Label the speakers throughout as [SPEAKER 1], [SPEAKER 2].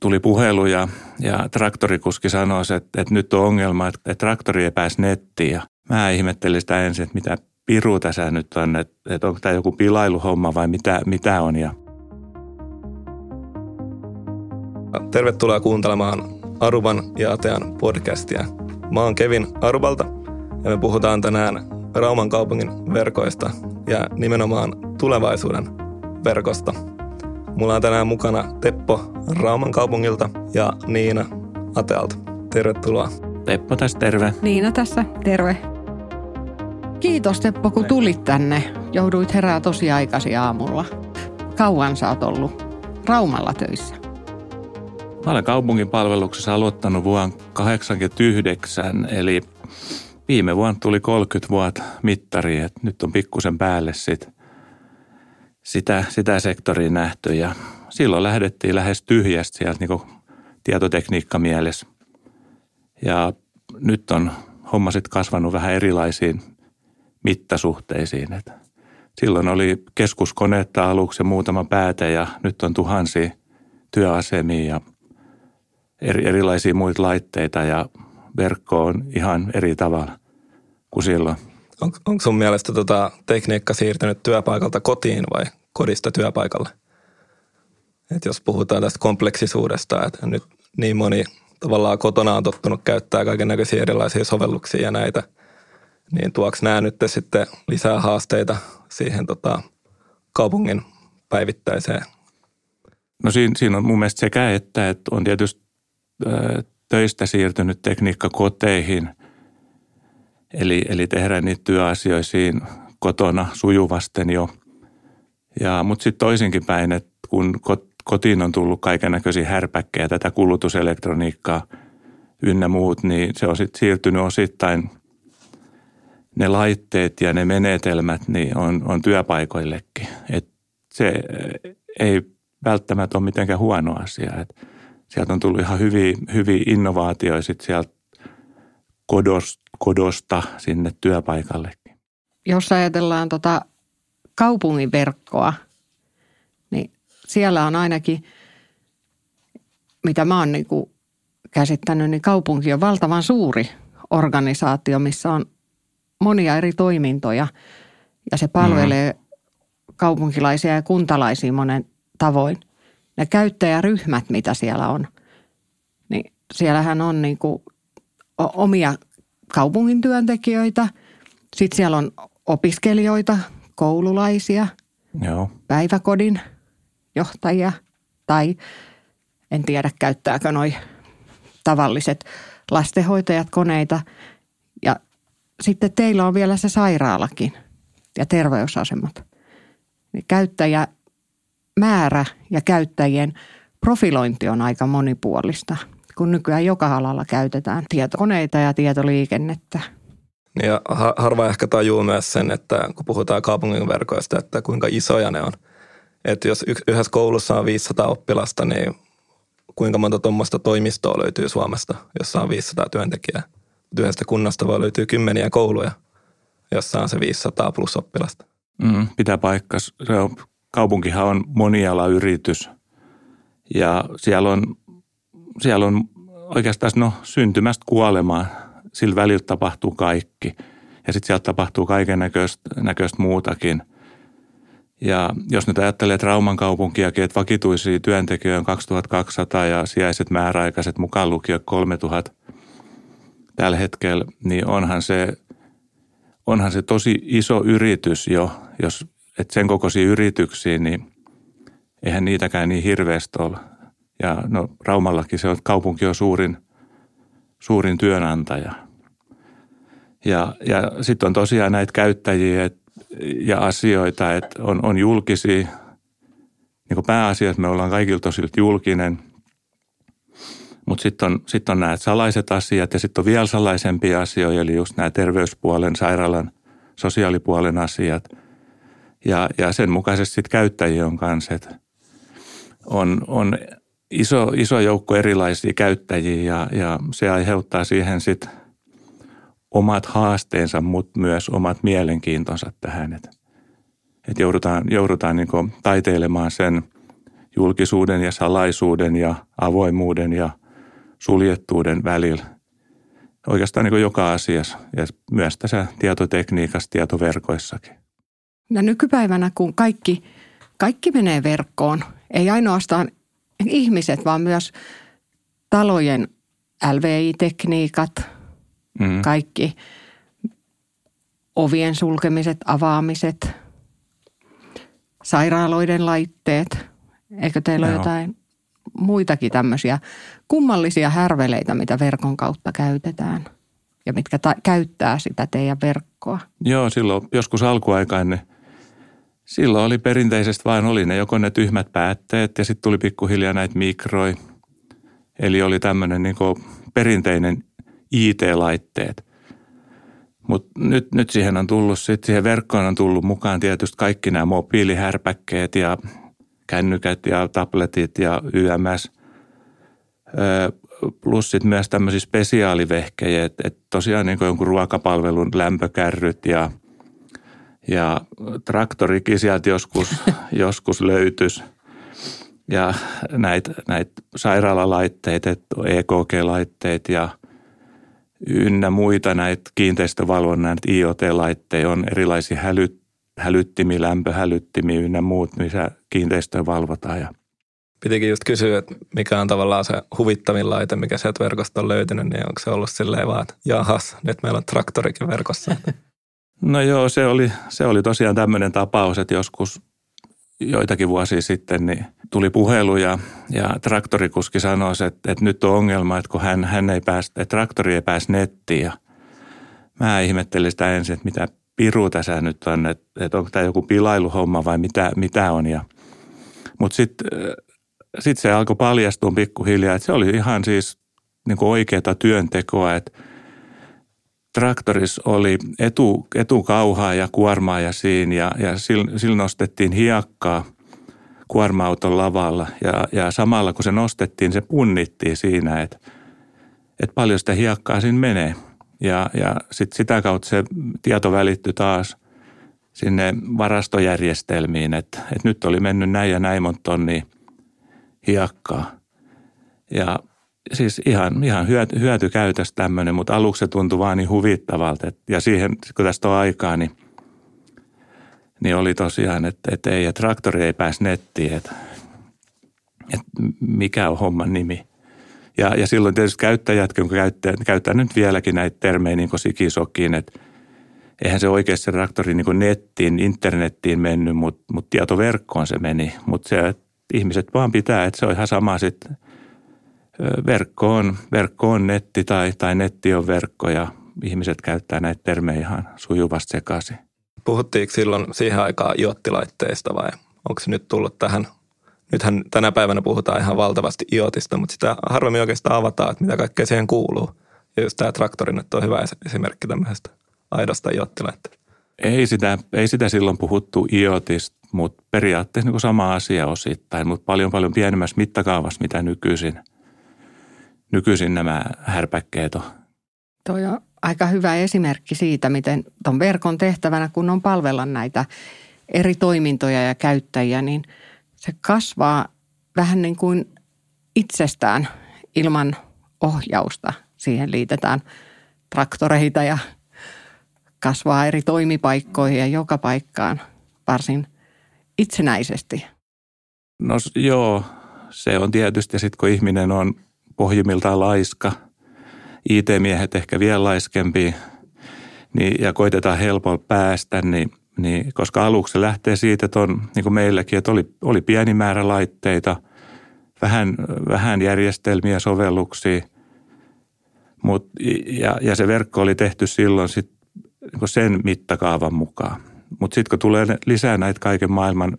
[SPEAKER 1] tuli puhelu ja, ja traktorikuski sanoi, että, että nyt on ongelma, että, että traktori ei pääse nettiin. Ja mä ihmettelin sitä ensin, että mitä piru tässä nyt on, että, että onko tämä joku pilailuhomma vai mitä, mitä on. Ja...
[SPEAKER 2] Tervetuloa kuuntelemaan Aruban ja Atean podcastia. Mä oon Kevin Arubalta ja me puhutaan tänään Rauman kaupungin verkoista ja nimenomaan tulevaisuuden verkosta. Mulla on tänään mukana Teppo Rauman kaupungilta ja Niina Atealta. Tervetuloa.
[SPEAKER 1] Teppo tässä terve.
[SPEAKER 3] Niina tässä, terve. Kiitos Teppo, kun tulit tänne. Jouduit herää tosi aikaisin aamulla. Kauan sä oot ollut Raumalla töissä?
[SPEAKER 1] Mä olen kaupungin palveluksessa aloittanut vuonna 1989, eli viime vuonna tuli 30 vuotta mittari, että nyt on pikkusen päälle sit sitä, sitä sektoria nähty ja silloin lähdettiin lähes tyhjästä sieltä niin tietotekniikka mielessä. Ja nyt on homma sitten kasvanut vähän erilaisiin mittasuhteisiin. Et silloin oli keskuskoneetta aluksi muutama pääte ja nyt on tuhansia työasemia ja eri, erilaisia muita laitteita ja verkko on ihan eri tavalla kuin silloin.
[SPEAKER 2] On, onko sun mielestä tota tekniikka siirtynyt työpaikalta kotiin vai kodista työpaikalle? Et jos puhutaan tästä kompleksisuudesta, että nyt niin moni tavallaan kotona on tottunut käyttää kaiken näköisiä erilaisia sovelluksia ja näitä, niin tuoksi nämä nyt sitten lisää haasteita siihen tota, kaupungin päivittäiseen?
[SPEAKER 1] No siinä, siinä on mun mielestä sekä että, että on tietysti töistä siirtynyt tekniikka koteihin, eli, eli tehdään niitä työasioisiin kotona sujuvasten jo. Ja, mutta sitten toisinkin päin, että kun kotiin on tullut kaiken näköisiä härpäkkejä, tätä kulutuselektroniikkaa ynnä muut, niin se on sitten siirtynyt osittain ne laitteet ja ne menetelmät niin on, on työpaikoillekin. Et se ei välttämättä ole mitenkään huono asia. Et sieltä on tullut ihan hyviä, hyviä innovaatioita sit sieltä kodosta, kodosta sinne työpaikallekin.
[SPEAKER 3] Jos ajatellaan tota kaupungin verkkoa, niin siellä on ainakin, mitä mä oon niinku käsittänyt, niin kaupunki on valtavan suuri organisaatio, missä on monia eri toimintoja ja se palvelee mm. kaupunkilaisia ja kuntalaisia monen tavoin. Ne käyttäjäryhmät, mitä siellä on, niin siellähän on niin kuin omia kaupungin työntekijöitä, sitten siellä on opiskelijoita, koululaisia,
[SPEAKER 1] Joo.
[SPEAKER 3] päiväkodin johtajia tai en tiedä käyttääkö noi tavalliset lastenhoitajat koneita. Ja sitten teillä on vielä se sairaalakin ja terveysasemat. Niin käyttäjämäärä ja käyttäjien profilointi on aika monipuolista, kun nykyään joka alalla käytetään tietokoneita ja tietoliikennettä.
[SPEAKER 2] Ja harva ehkä tajuu myös sen, että kun puhutaan kaupungin verkoista, että kuinka isoja ne on. Että jos yhdessä koulussa on 500 oppilasta, niin kuinka monta tuommoista toimistoa löytyy Suomesta, jossa on 500 työntekijää. Yhdestä kunnasta voi löytyä kymmeniä kouluja, jossa on se 500 plus oppilasta.
[SPEAKER 1] Mm, pitää on, kaupunkihan on monialayritys ja siellä on, siellä on oikeastaan no, syntymästä kuolemaan. Sillä välillä tapahtuu kaikki ja sitten sieltä tapahtuu kaiken näköistä muutakin. Ja jos nyt ajattelee Rauman kaupunkiakin, että vakituisia työntekijöitä on 2200 ja sijaiset määräaikaiset mukaan lukio 3000 tällä hetkellä, niin onhan se, onhan se tosi iso yritys jo, jos et sen kokoisia yrityksiä, niin eihän niitäkään niin hirveästi ole. Ja no Raumallakin se on, että kaupunki on suurin, suurin työnantaja. Ja, ja sitten on tosiaan näitä käyttäjiä et, ja asioita, että on, on julkisia, niin kuin pääasiassa me ollaan kaikilta tosilta julkinen – mutta sitten on, sit on nämä salaiset asiat ja sitten on vielä salaisempia asioita, eli just nämä terveyspuolen, sairaalan, sosiaalipuolen asiat. Ja, ja sen mukaisesti sitten käyttäjiä on kanssa, on, on iso, iso joukko erilaisia käyttäjiä ja, ja se aiheuttaa siihen sitten omat haasteensa, mutta myös omat mielenkiintonsa tähän. Että et joudutaan, joudutaan niin taiteilemaan sen julkisuuden ja salaisuuden ja avoimuuden ja suljettuuden välillä. Oikeastaan niin joka asiassa ja myös tässä tietotekniikassa, tietoverkoissakin.
[SPEAKER 3] Ja nykypäivänä, kun kaikki, kaikki menee verkkoon, ei ainoastaan ihmiset, vaan myös talojen LVI-tekniikat, mm. kaikki ovien sulkemiset, avaamiset, sairaaloiden laitteet. Eikö teillä Joo. ole jotain muitakin tämmöisiä kummallisia härveleitä, mitä verkon kautta käytetään ja mitkä ta- käyttää sitä teidän verkkoa?
[SPEAKER 1] Joo, silloin joskus alkuaikainen Silloin oli perinteisesti vain oli ne joko ne tyhmät päätteet ja sitten tuli pikkuhiljaa näitä mikroi. Eli oli tämmöinen niin perinteinen IT-laitteet. Mutta nyt, nyt siihen on tullut, sit siihen verkkoon on tullut mukaan tietysti kaikki nämä mobiilihärpäkkeet ja kännykät ja tabletit ja YMS. Plus sitten myös tämmöisiä spesiaalivehkejä, että et tosiaan niin jonkun ruokapalvelun lämpökärryt ja, ja traktorikin sieltä joskus, joskus löytys. Ja näitä näit sairaalalaitteita, EKG-laitteet ja – ynnä muita näitä kiinteistövalvonnan IoT-laitteita on erilaisia hälyt, hälyttimiä, lämpöhälyttimiä ynnä muut, missä kiinteistöä valvotaan. Ja
[SPEAKER 2] Pitikin just kysyä, että mikä on tavallaan se huvittavin laite, mikä sieltä verkosta on löytynyt, niin onko se ollut silleen vaan, että jahas, nyt meillä on traktorikin verkossa.
[SPEAKER 1] No joo, se oli, se oli tosiaan tämmöinen tapaus, että joskus joitakin vuosia sitten niin tuli puhelu ja, ja traktorikuski sanoi, että, että nyt on ongelma, että kun hän, hän ei päästä, että traktori ei pääse nettiin ja mä ihmettelin sitä ensin, että mitä piru tässä nyt on, että, että onko tämä joku pilailuhomma vai mitä, mitä on. Ja, mutta sitten sit se alkoi paljastua pikkuhiljaa, että se oli ihan siis niin oikeaa työntekoa, että traktorissa oli etu, etukauhaa ja kuormaa ja siinä ja, ja sillä nostettiin hiekkaa kuorma-auton lavalla ja, ja samalla kun se nostettiin, se punnittiin siinä, että, että paljon sitä hiekkaa siinä menee. Ja, ja sit sitä kautta se tieto välittyi taas sinne varastojärjestelmiin, että, että nyt oli mennyt näin ja näin monta tonnia hiekkaa. Ja siis ihan, ihan hyöty, hyötykäytös tämmöinen, mutta aluksi se tuntui vaan niin huvittavalta. Et, ja siihen, kun tästä on aikaa, niin, niin oli tosiaan, että, että ei, että traktori ei pääse nettiin, että, että mikä on homman nimi. Ja, ja silloin tietysti käyttäjät, kun käyttää, käyttää nyt vieläkin näitä termejä niin kuin sikisokiin, että eihän se oikeasti se traktori niin nettiin, internettiin mennyt, mutta, mutta tietoverkkoon se meni. Mutta se, ihmiset vaan pitää, että se on ihan sama sitten – verkko on, verkko on netti tai, tai netti on verkko ja ihmiset käyttää näitä termejä ihan sujuvasti sekaisin.
[SPEAKER 2] Puhuttiinko silloin siihen aikaan iottilaitteista vai onko se nyt tullut tähän? Nythän tänä päivänä puhutaan ihan valtavasti iotista, mutta sitä harvemmin oikeastaan avataan, että mitä kaikkea siihen kuuluu. Ja just tämä traktori nyt on hyvä esimerkki tämmöisestä aidosta iottilaitteesta.
[SPEAKER 1] Ei sitä, ei sitä silloin puhuttu iotista, mutta periaatteessa niin sama asia osittain, mutta paljon paljon pienemmässä mittakaavassa, mitä nykyisin – nykyisin nämä härpäkkeet on.
[SPEAKER 3] Toi on aika hyvä esimerkki siitä, miten tuon verkon tehtävänä, kun on palvella näitä eri toimintoja ja käyttäjiä, niin se kasvaa vähän niin kuin itsestään ilman ohjausta. Siihen liitetään traktoreita ja kasvaa eri toimipaikkoihin ja joka paikkaan varsin itsenäisesti.
[SPEAKER 1] No joo, se on tietysti. Sitten kun ihminen on pohjimmiltaan laiska, IT-miehet ehkä vielä laiskempi, niin, ja koitetaan helpolla päästä, niin, niin koska aluksi se lähtee siitä, että on niin kuin meilläkin, että oli, oli pieni määrä laitteita, vähän, vähän järjestelmiä, sovelluksia, mut, ja, ja se verkko oli tehty silloin sit, niin sen mittakaavan mukaan. Mutta sitten kun tulee lisää näitä kaiken maailman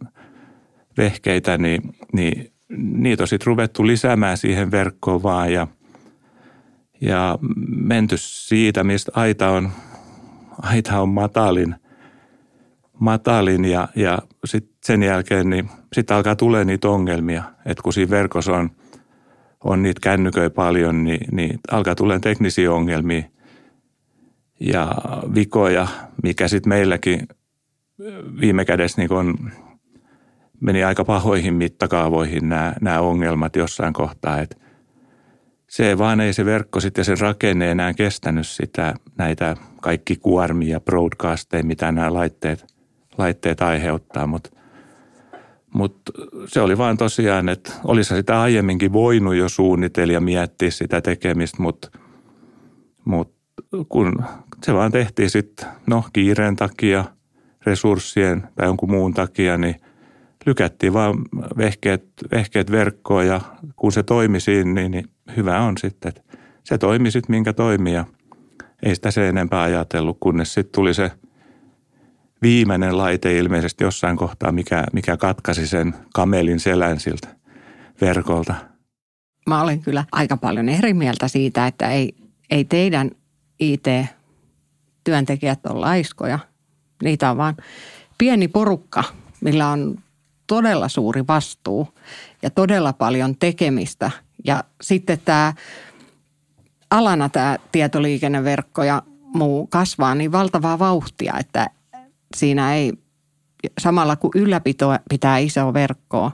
[SPEAKER 1] vehkeitä, niin, niin niitä on sitten ruvettu lisäämään siihen verkkoon vaan ja, ja menty siitä, mistä aita on, aita on matalin, matalin ja, ja sitten sen jälkeen niin sit alkaa tulee niitä ongelmia, että kun siinä verkossa on, on niitä kännyköjä paljon, niin, niin alkaa tulee teknisiä ongelmia ja vikoja, mikä sitten meilläkin viime kädessä niin on meni aika pahoihin mittakaavoihin nämä, nämä ongelmat jossain kohtaa, että se vaan ei se verkko sitten sen rakenne enää kestänyt sitä näitä kaikki kuormia, broadcasteja, mitä nämä laitteet, laitteet aiheuttaa, mutta mut se oli vaan tosiaan, että olisi sitä aiemminkin voinut jo suunnitella ja miettiä sitä tekemistä, mutta mut kun se vaan tehtiin sitten, no kiireen takia, resurssien tai jonkun muun takia, niin lykättiin vaan vehkeet, vehkeet verkkoon ja kun se toimi siinä, niin, niin hyvä on sitten, että se toimi sitten minkä toimi ja ei sitä se enempää ajatellut, kunnes sitten tuli se viimeinen laite ilmeisesti jossain kohtaa, mikä, mikä katkaisi sen kamelin selän siltä verkolta.
[SPEAKER 3] Mä olen kyllä aika paljon eri mieltä siitä, että ei, ei teidän IT-työntekijät ole laiskoja. Niitä on vaan pieni porukka, millä on todella suuri vastuu ja todella paljon tekemistä. Ja sitten tämä alana tämä tietoliikenneverkko ja muu kasvaa niin valtavaa vauhtia, että siinä ei samalla kun ylläpito pitää isoa verkkoa,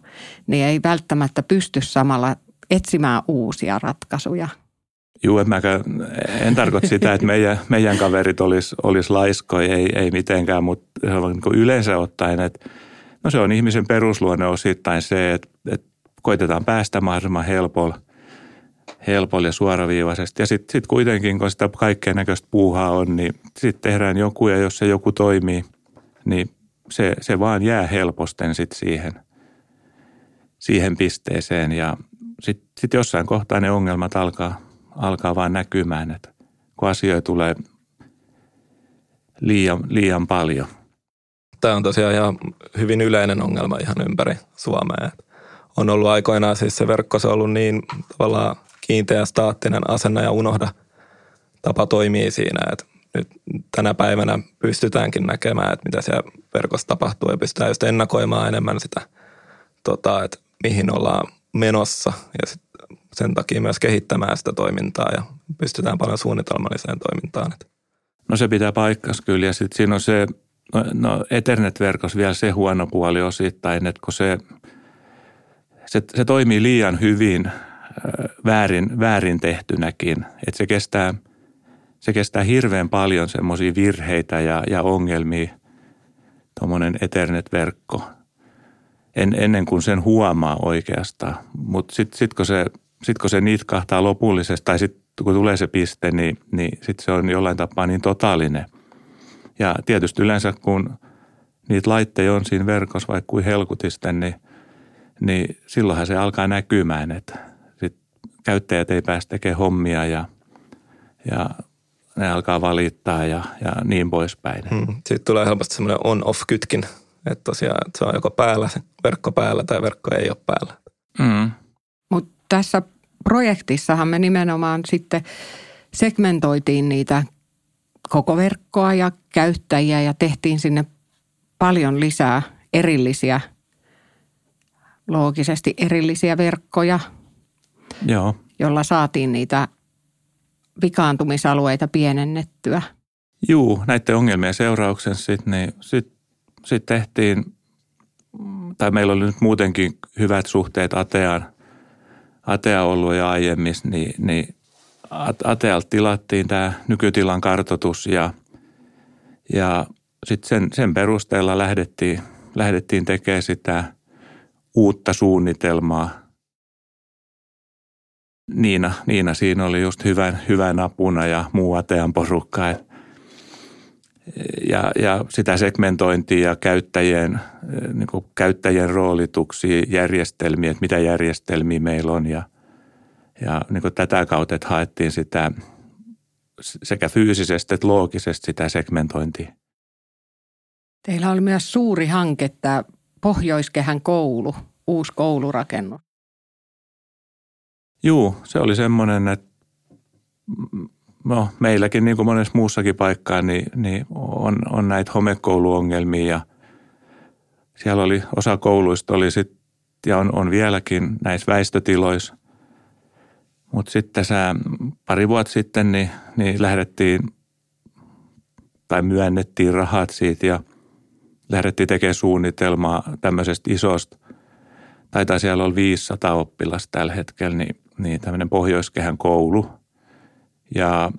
[SPEAKER 3] niin ei välttämättä pysty samalla etsimään uusia ratkaisuja.
[SPEAKER 1] Joo, mä en tarkoita sitä, että meidän, meidän kaverit olisi olis laiskoja, ei, ei mitenkään, mutta niin yleensä ottaen, että no se on ihmisen perusluonne osittain se, että, että koitetaan päästä mahdollisimman helpolla, helpolla ja suoraviivaisesti. Ja sitten sit kuitenkin, kun sitä kaikkea näköistä puuhaa on, niin sitten tehdään joku ja jos se joku toimii, niin se, se vaan jää helposten sitten siihen, siihen pisteeseen. Ja sitten sit jossain kohtaa ne ongelmat alkaa, alkaa vaan näkymään, että kun asioita tulee liian, liian paljon.
[SPEAKER 2] Tämä on tosiaan ihan hyvin yleinen ongelma ihan ympäri Suomea. On ollut aikoinaan siis se verkko, se on ollut niin tavallaan kiinteä staattinen asenne ja unohda tapa toimii siinä, että nyt tänä päivänä pystytäänkin näkemään, että mitä siellä verkossa tapahtuu ja pystytään just ennakoimaan enemmän sitä, tota, että mihin ollaan menossa ja sit sen takia myös kehittämään sitä toimintaa ja pystytään paljon suunnitelmalliseen toimintaan.
[SPEAKER 1] No se pitää paikkas kyllä ja sitten siinä on se, no, no Ethernet-verkossa vielä se huono puoli osittain, että kun se, se, se toimii liian hyvin väärin, väärin tehtynäkin, että se kestää, se kestää hirveän paljon semmoisia virheitä ja, ja ongelmia, tuommoinen Ethernet-verkko, en, ennen kuin sen huomaa oikeastaan. Mutta sitten sit kun se sitten kun se niitkahtaa lopullisesti, tai sitten kun tulee se piste, niin, niin sitten se on jollain tapaa niin totaalinen. Ja tietysti yleensä kun niitä laitteja on siinä verkossa vaikka kuin helkutisten, niin, niin silloinhan se alkaa näkymään, että sit käyttäjät ei pääse tekemään hommia ja, ja ne alkaa valittaa ja, ja niin poispäin. Hmm.
[SPEAKER 2] Sitten tulee helposti semmoinen on-off-kytkin, että tosiaan että se on joko päällä, verkko päällä tai verkko ei ole päällä.
[SPEAKER 3] Hmm tässä projektissahan me nimenomaan sitten segmentoitiin niitä koko verkkoa ja käyttäjiä ja tehtiin sinne paljon lisää erillisiä, loogisesti erillisiä verkkoja,
[SPEAKER 1] Joo.
[SPEAKER 3] jolla saatiin niitä vikaantumisalueita pienennettyä.
[SPEAKER 1] Juu, näiden ongelmien seurauksen sitten niin sit, sit tehtiin, tai meillä oli nyt muutenkin hyvät suhteet Ateaan – Atea ollut jo aiemmin, niin, niin Atealta tilattiin tämä nykytilan kartoitus ja, ja sitten sen, sen perusteella lähdettiin, lähdettiin tekemään sitä uutta suunnitelmaa. Niina, Niina siinä oli just hyvän, hyvän apuna ja muu Atean porukka. Ja, ja sitä segmentointia ja käyttäjien niin kuin käyttäjien roolituksia, järjestelmiä, että mitä järjestelmiä meillä on ja, ja niin kuin tätä kautta, että haettiin sitä sekä fyysisesti että loogisesti sitä segmentointia.
[SPEAKER 3] Teillä oli myös suuri hanke, tämä Pohjoiskehän koulu, uusi koulurakennus.
[SPEAKER 1] Joo, se oli semmoinen, että no, meilläkin niin kuin monessa muussakin paikkaa, niin, niin on, on näitä homekouluongelmia ja – siellä oli osa kouluista oli sit, ja on, on vieläkin näissä väistötiloissa. Mutta sitten sä, pari vuotta sitten niin, niin lähdettiin tai myönnettiin rahat siitä ja, lähdettiin tekemään suunnitelmaa tämmöisestä isosta, taitaa siellä olla 500 oppilasta tällä hetkellä, niin, niin tämmöinen Pohjoiskehän koulu. Ja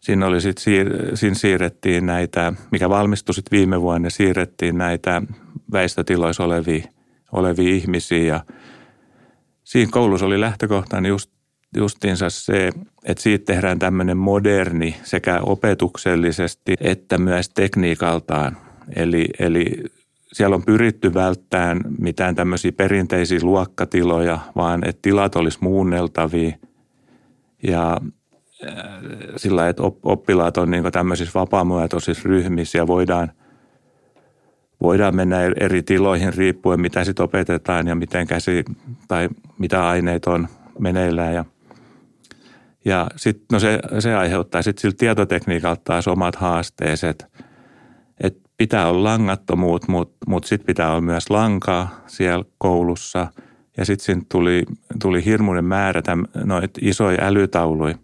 [SPEAKER 1] siinä, oli sit siir, siinä siirrettiin näitä, mikä valmistui sitten viime vuonna, siirrettiin näitä väistötiloissa olevia, olevia ihmisiä ja siinä koulussa oli lähtökohtana just, justiinsa se, että siitä tehdään tämmöinen moderni sekä opetuksellisesti että myös tekniikaltaan. Eli, eli siellä on pyritty välttämään mitään tämmöisiä perinteisiä luokkatiloja, vaan että tilat olisi muunneltavia ja äh, sillä että oppilaat on niin tämmöisissä vapaamuotoisissa ryhmissä ja voidaan, voidaan mennä eri tiloihin riippuen, mitä sitten opetetaan ja miten käsi tai mitä aineet on meneillään. Ja, ja sitten no se, se aiheuttaa sitten sillä tietotekniikalta taas omat haasteiset – pitää olla langattomuut, mutta mut sitten pitää olla myös lankaa siellä koulussa. Ja sitten siinä tuli, tuli hirmuinen määrä noita isoja älytauluja,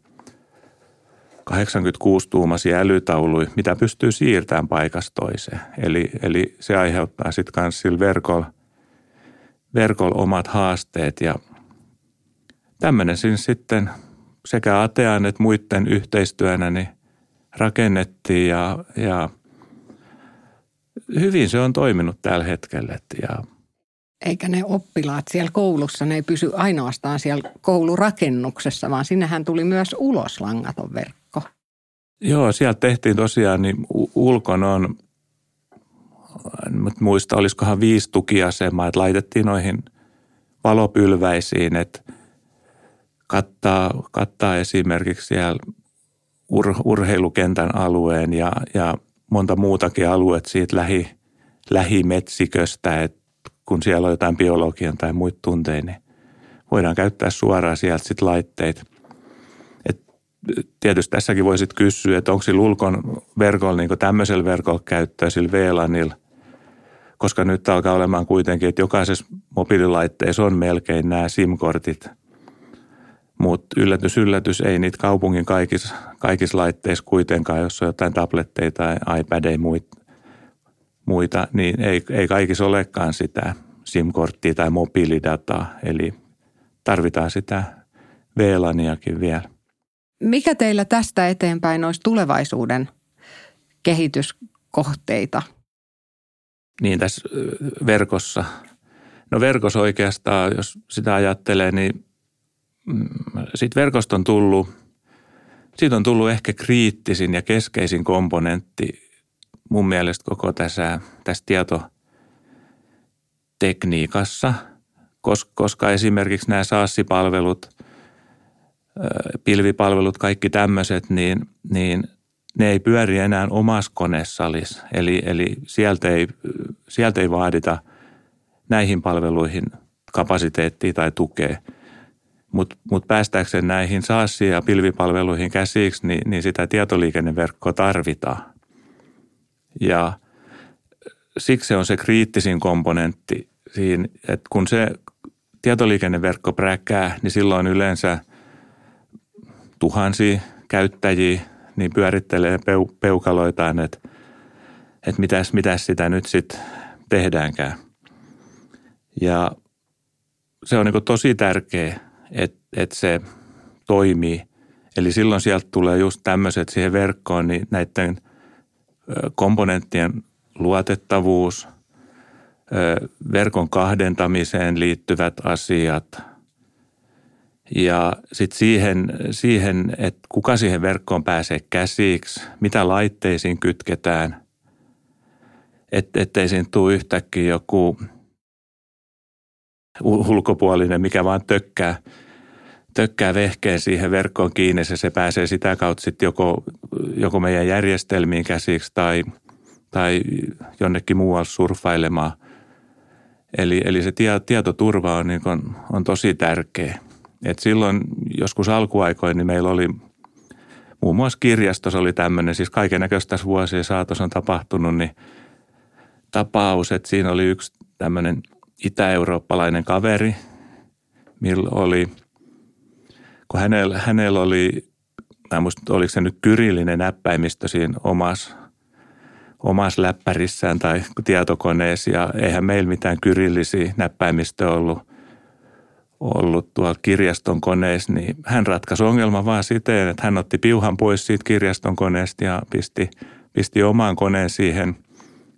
[SPEAKER 1] 86-tuumaisia älytauluja, mitä pystyy siirtämään paikasta toiseen. Eli, eli se aiheuttaa sitten myös sillä verkolla, verkolla omat haasteet ja tämmöinen siinä sitten sekä Atean että muiden yhteistyönä niin rakennettiin ja, ja – hyvin se on toiminut tällä hetkellä. Ja
[SPEAKER 3] eikä ne oppilaat siellä koulussa, ne ei pysy ainoastaan siellä koulurakennuksessa, vaan sinnehän tuli myös ulos langaton verkko.
[SPEAKER 1] Joo, sieltä tehtiin tosiaan, niin ulkon on, en muista, olisikohan viisi tukiasemaa, että laitettiin noihin valopylväisiin, että kattaa, kattaa esimerkiksi siellä ur, urheilukentän alueen ja, ja monta muutakin aluetta siitä lähi, lähimetsiköstä, että kun siellä on jotain biologian tai muita tunteja, niin voidaan käyttää suoraan sieltä sitten laitteita. Et tietysti tässäkin voisit kysyä, että onko sillä ulkon verkolla niin tämmöisellä verkolla käyttöä sillä VLANilla, koska nyt alkaa olemaan kuitenkin, että jokaisessa mobiililaitteessa on melkein nämä SIM-kortit – mutta yllätys, yllätys, ei niitä kaupungin kaikissa, kaikissa laitteissa kuitenkaan, jos on jotain tabletteja tai iPadeja muita, muita niin ei, ei kaikissa olekaan sitä SIM-korttia tai mobiilidataa. Eli tarvitaan sitä VLANiakin vielä.
[SPEAKER 3] Mikä teillä tästä eteenpäin olisi tulevaisuuden kehityskohteita?
[SPEAKER 1] Niin tässä verkossa. No verkossa oikeastaan, jos sitä ajattelee, niin siitä verkosta on tullut, siitä on tullut ehkä kriittisin ja keskeisin komponentti mun mielestä koko tässä, tässä tietotekniikassa, koska esimerkiksi nämä SaaS-palvelut, pilvipalvelut, kaikki tämmöiset, niin, niin ne ei pyöri enää omassa konesalissa. Eli, eli sieltä, ei, sieltä ei vaadita näihin palveluihin kapasiteettia tai tukea – mutta mut päästäkseen näihin SaaS- ja pilvipalveluihin käsiksi, niin, niin sitä tietoliikenneverkkoa tarvitaan. Ja siksi se on se kriittisin komponentti siinä, että kun se tietoliikenneverkko präkkää, niin silloin yleensä tuhansia käyttäjiä niin pyörittelee peu, peukaloitaan, että, että mitäs, mitäs sitä nyt sitten tehdäänkään. Ja se on niin tosi tärkeä, että et se toimii. Eli silloin sieltä tulee just tämmöiset siihen verkkoon, niin näiden komponenttien luotettavuus, verkon kahdentamiseen liittyvät asiat ja sitten siihen, siihen, että kuka siihen verkkoon pääsee käsiksi, mitä laitteisiin kytketään, et, ettei siinä tule yhtäkkiä joku – ulkopuolinen, mikä vaan tökkää, tökkää vehkeen siihen verkkoon kiinni ja se pääsee sitä kautta sitten joko, joko meidän järjestelmiin käsiksi tai, tai jonnekin muualle surffailemaan. Eli, eli se tietoturva on, niin kuin, on tosi tärkeä. Et silloin joskus alkuaikoin niin meillä oli muun muassa kirjastossa oli tämmöinen, siis kaiken näköistä vuosien saatossa on tapahtunut, niin tapaus, että siinä oli yksi tämmöinen – itä-eurooppalainen kaveri, millä oli, kun hänellä, hänellä oli, mä muistan, oliko se nyt kyrillinen näppäimistö siinä omassa, omassa läppärissään tai tietokoneessa ja eihän meillä mitään kyrillisiä näppäimistöä ollut, ollut tuolla kirjaston koneessa, niin hän ratkaisi ongelman vaan siten, että hän otti piuhan pois siitä kirjaston koneesta ja pisti, pisti omaan koneen siihen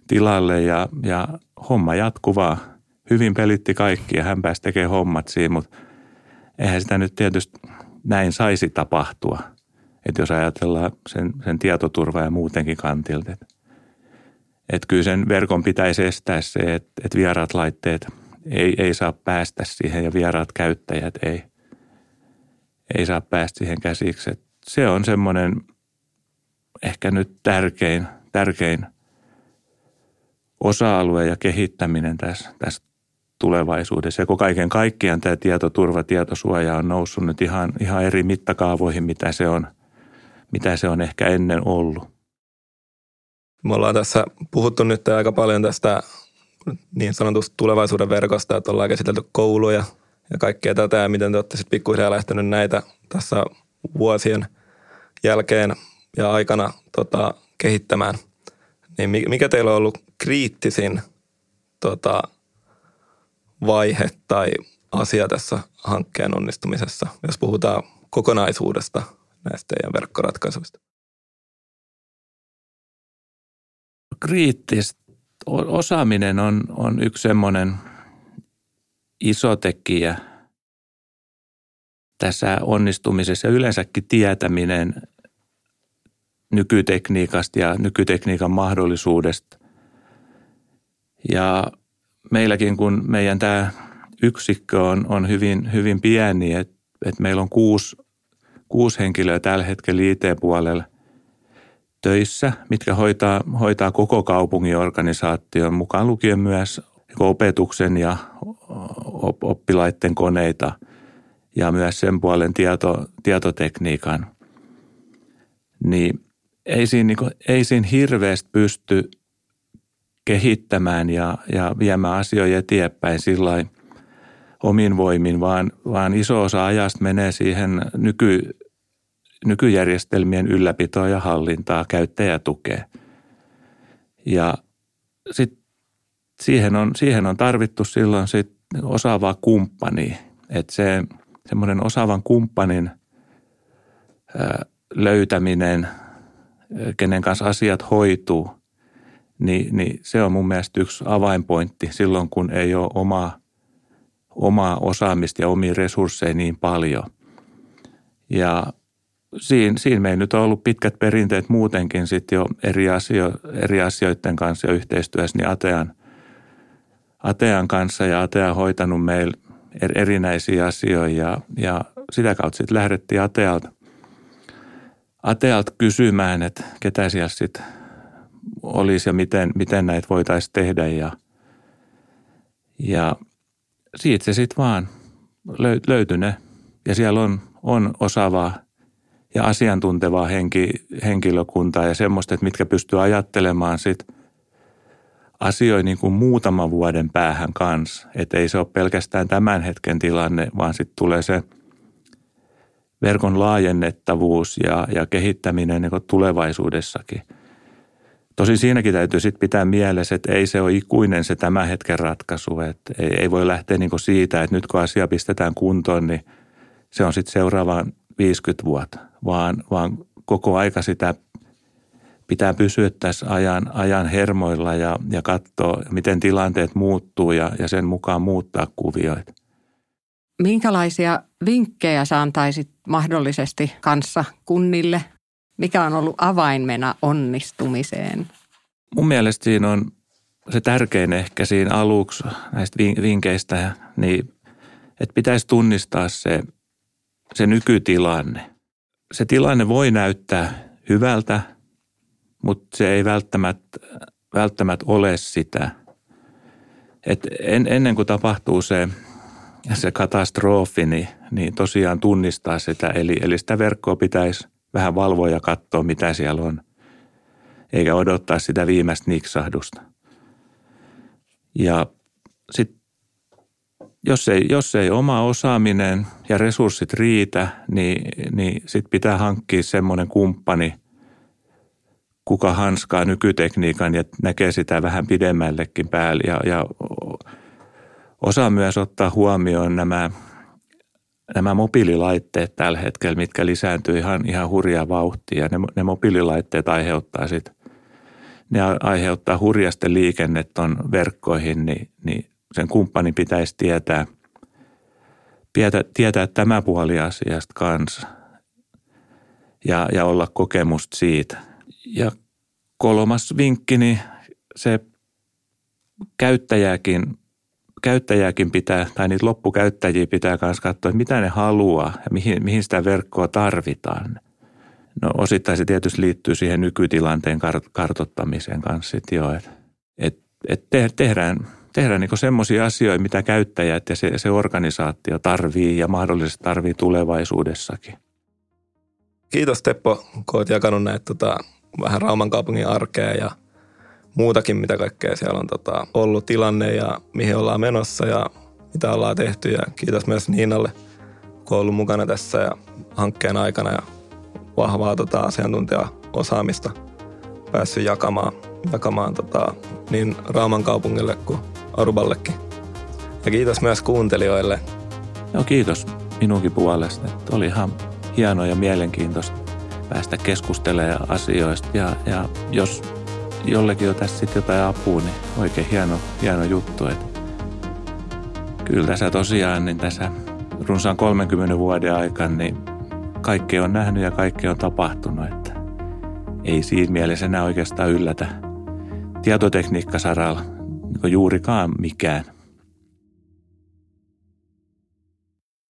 [SPEAKER 1] tilalle ja, ja homma jatkuvaa. Hyvin pelitti kaikki ja hän pääsi tekemään hommat siinä, mutta eihän sitä nyt tietysti näin saisi tapahtua. Että jos ajatellaan sen, sen tietoturvaa ja muutenkin kantilta. Että et kyllä sen verkon pitäisi estää se, että et vieraat laitteet ei, ei saa päästä siihen ja vieraat käyttäjät ei, ei saa päästä siihen käsiksi. Et se on semmoinen ehkä nyt tärkein, tärkein osa-alue ja kehittäminen tässä, tässä tulevaisuudessa. Ja kun kaiken kaikkiaan tämä tietoturva, tietosuoja on noussut nyt ihan, ihan eri mittakaavoihin, mitä se on, mitä se on ehkä ennen ollut.
[SPEAKER 2] Me ollaan tässä puhuttu nyt aika paljon tästä niin sanotusta tulevaisuuden verkosta, että ollaan käsitelty kouluja ja kaikkea tätä ja miten te olette sitten pikkuhiljaa lähtenyt näitä tässä vuosien jälkeen ja aikana tota, kehittämään. Niin mikä teillä on ollut kriittisin tota, vaihe tai asia tässä hankkeen onnistumisessa, jos puhutaan kokonaisuudesta näistä teidän verkkoratkaisuista?
[SPEAKER 1] Kriittistä osaaminen on, on yksi semmoinen iso tekijä tässä onnistumisessa ja yleensäkin tietäminen nykytekniikasta ja nykytekniikan mahdollisuudesta. Ja meilläkin, kun meidän tämä yksikkö on, on hyvin, hyvin pieni, että et meillä on kuusi, kuusi henkilöä tällä hetkellä IT-puolella töissä, mitkä hoitaa, hoitaa koko kaupungin organisaation, mukaan lukien myös opetuksen ja oppilaiden koneita ja myös sen puolen tieto, tietotekniikan. Niin ei siinä, niin kuin, ei siinä hirveästi pysty kehittämään ja, ja viemään asioita eteenpäin sillä omin voimin, vaan, vaan iso osa ajasta menee siihen nyky, nykyjärjestelmien ylläpitoa ja hallintaa, käyttäjätukea. Ja sitten siihen on, siihen on tarvittu silloin sit osaavaa kumppania. Että se semmoinen osaavan kumppanin löytäminen, kenen kanssa asiat hoituu, niin, niin se on mun mielestä yksi avainpointti silloin, kun ei ole omaa, omaa osaamista ja omia resursseja niin paljon. Ja siinä, siinä meillä nyt on ollut pitkät perinteet muutenkin sitten jo eri, asio, eri asioiden kanssa ja yhteistyössä, niin Atean, Atean kanssa ja Atea hoitanut meillä erinäisiä asioita ja, ja sitä kautta sitten lähdettiin Atealta, Atealta kysymään, että ketä siellä sitten olisi ja miten, miten näitä voitaisiin tehdä ja, ja siitä se sitten vaan löytyi ne. Ja siellä on, on osaavaa ja asiantuntevaa henki, henkilökuntaa ja semmoista, että mitkä pystyy ajattelemaan sit asioita niin kuin muutaman vuoden päähän kanssa. Että ei se ole pelkästään tämän hetken tilanne, vaan sitten tulee se verkon laajennettavuus ja, ja kehittäminen niin tulevaisuudessakin. Tosin siinäkin täytyy sitten pitää mielessä, että ei se ole ikuinen se tämän hetken ratkaisu. Että ei, ei voi lähteä niin siitä, että nyt kun asia pistetään kuntoon, niin se on sitten seuraavan 50 vuotta vaan, vaan koko aika sitä pitää pysyä tässä ajan, ajan hermoilla ja, ja katsoa, miten tilanteet muuttuu ja, ja sen mukaan muuttaa kuvioita.
[SPEAKER 3] Minkälaisia vinkkejä sä antaisit mahdollisesti kanssa kunnille? Mikä on ollut avainmena onnistumiseen?
[SPEAKER 1] Mun mielestä siinä on se tärkein ehkä siinä aluksi näistä vinkkeistä, niin että pitäisi tunnistaa se, se nykytilanne – se tilanne voi näyttää hyvältä, mutta se ei välttämättä, välttämättä ole sitä. Et en, ennen kuin tapahtuu se, se katastrofi, niin, niin tosiaan tunnistaa sitä. Eli, eli sitä verkkoa pitäisi vähän valvoa ja katsoa, mitä siellä on, eikä odottaa sitä viimeistä niksahdusta. Ja sitten jos ei, jos ei oma osaaminen ja resurssit riitä, niin, niin sitten pitää hankkia semmoinen kumppani, kuka hanskaa nykytekniikan ja näkee sitä vähän pidemmällekin päälle ja, ja osaa myös ottaa huomioon nämä, nämä mobiililaitteet tällä hetkellä, mitkä lisääntyy ihan, ihan hurjaa vauhtia. Ne, ne mobiililaitteet aiheuttaa sit, ne aiheuttaa hurjasti liikennettä on verkkoihin, niin, niin sen kumppanin pitäisi tietää, tietää, tietää tämä puoli asiasta kanssa ja, ja olla kokemusta siitä. Ja kolmas vinkki, niin se käyttäjäkin, käyttäjäkin pitää, tai niitä loppukäyttäjiä pitää myös katsoa, että mitä ne haluaa ja mihin, mihin sitä verkkoa tarvitaan. No osittain se tietysti liittyy siihen nykytilanteen kartottamiseen kanssa sitten jo, että et, et te, tehdään, tehdään niin semmoisia asioita, mitä käyttäjät ja se, se organisaatio tarvii ja mahdollisesti tarvii tulevaisuudessakin.
[SPEAKER 2] Kiitos Teppo, kun olet jakanut näitä tota, vähän Rauman kaupungin arkea ja muutakin, mitä kaikkea siellä on tota, ollut tilanne ja mihin ollaan menossa ja mitä ollaan tehty. Ja kiitos myös Niinalle, kun on ollut mukana tässä ja hankkeen aikana ja vahvaa tota, asiantuntijaosaamista päässyt jakamaan, jakamaan tota, niin Rauman kaupungille kuin Aruballekin. Ja kiitos myös kuuntelijoille.
[SPEAKER 1] Joo, kiitos minunkin puolesta. Että oli ihan hienoa ja mielenkiintoista päästä keskustelemaan asioista. Ja, ja jos jollekin on tässä sitten jotain apua, niin oikein hieno, hieno juttu. Että kyllä tässä tosiaan, niin tässä runsaan 30 vuoden aikana, niin kaikki on nähnyt ja kaikki on tapahtunut. Että ei siinä mielessä enää oikeastaan yllätä tietotekniikkasaralla niin juurikaan mikään –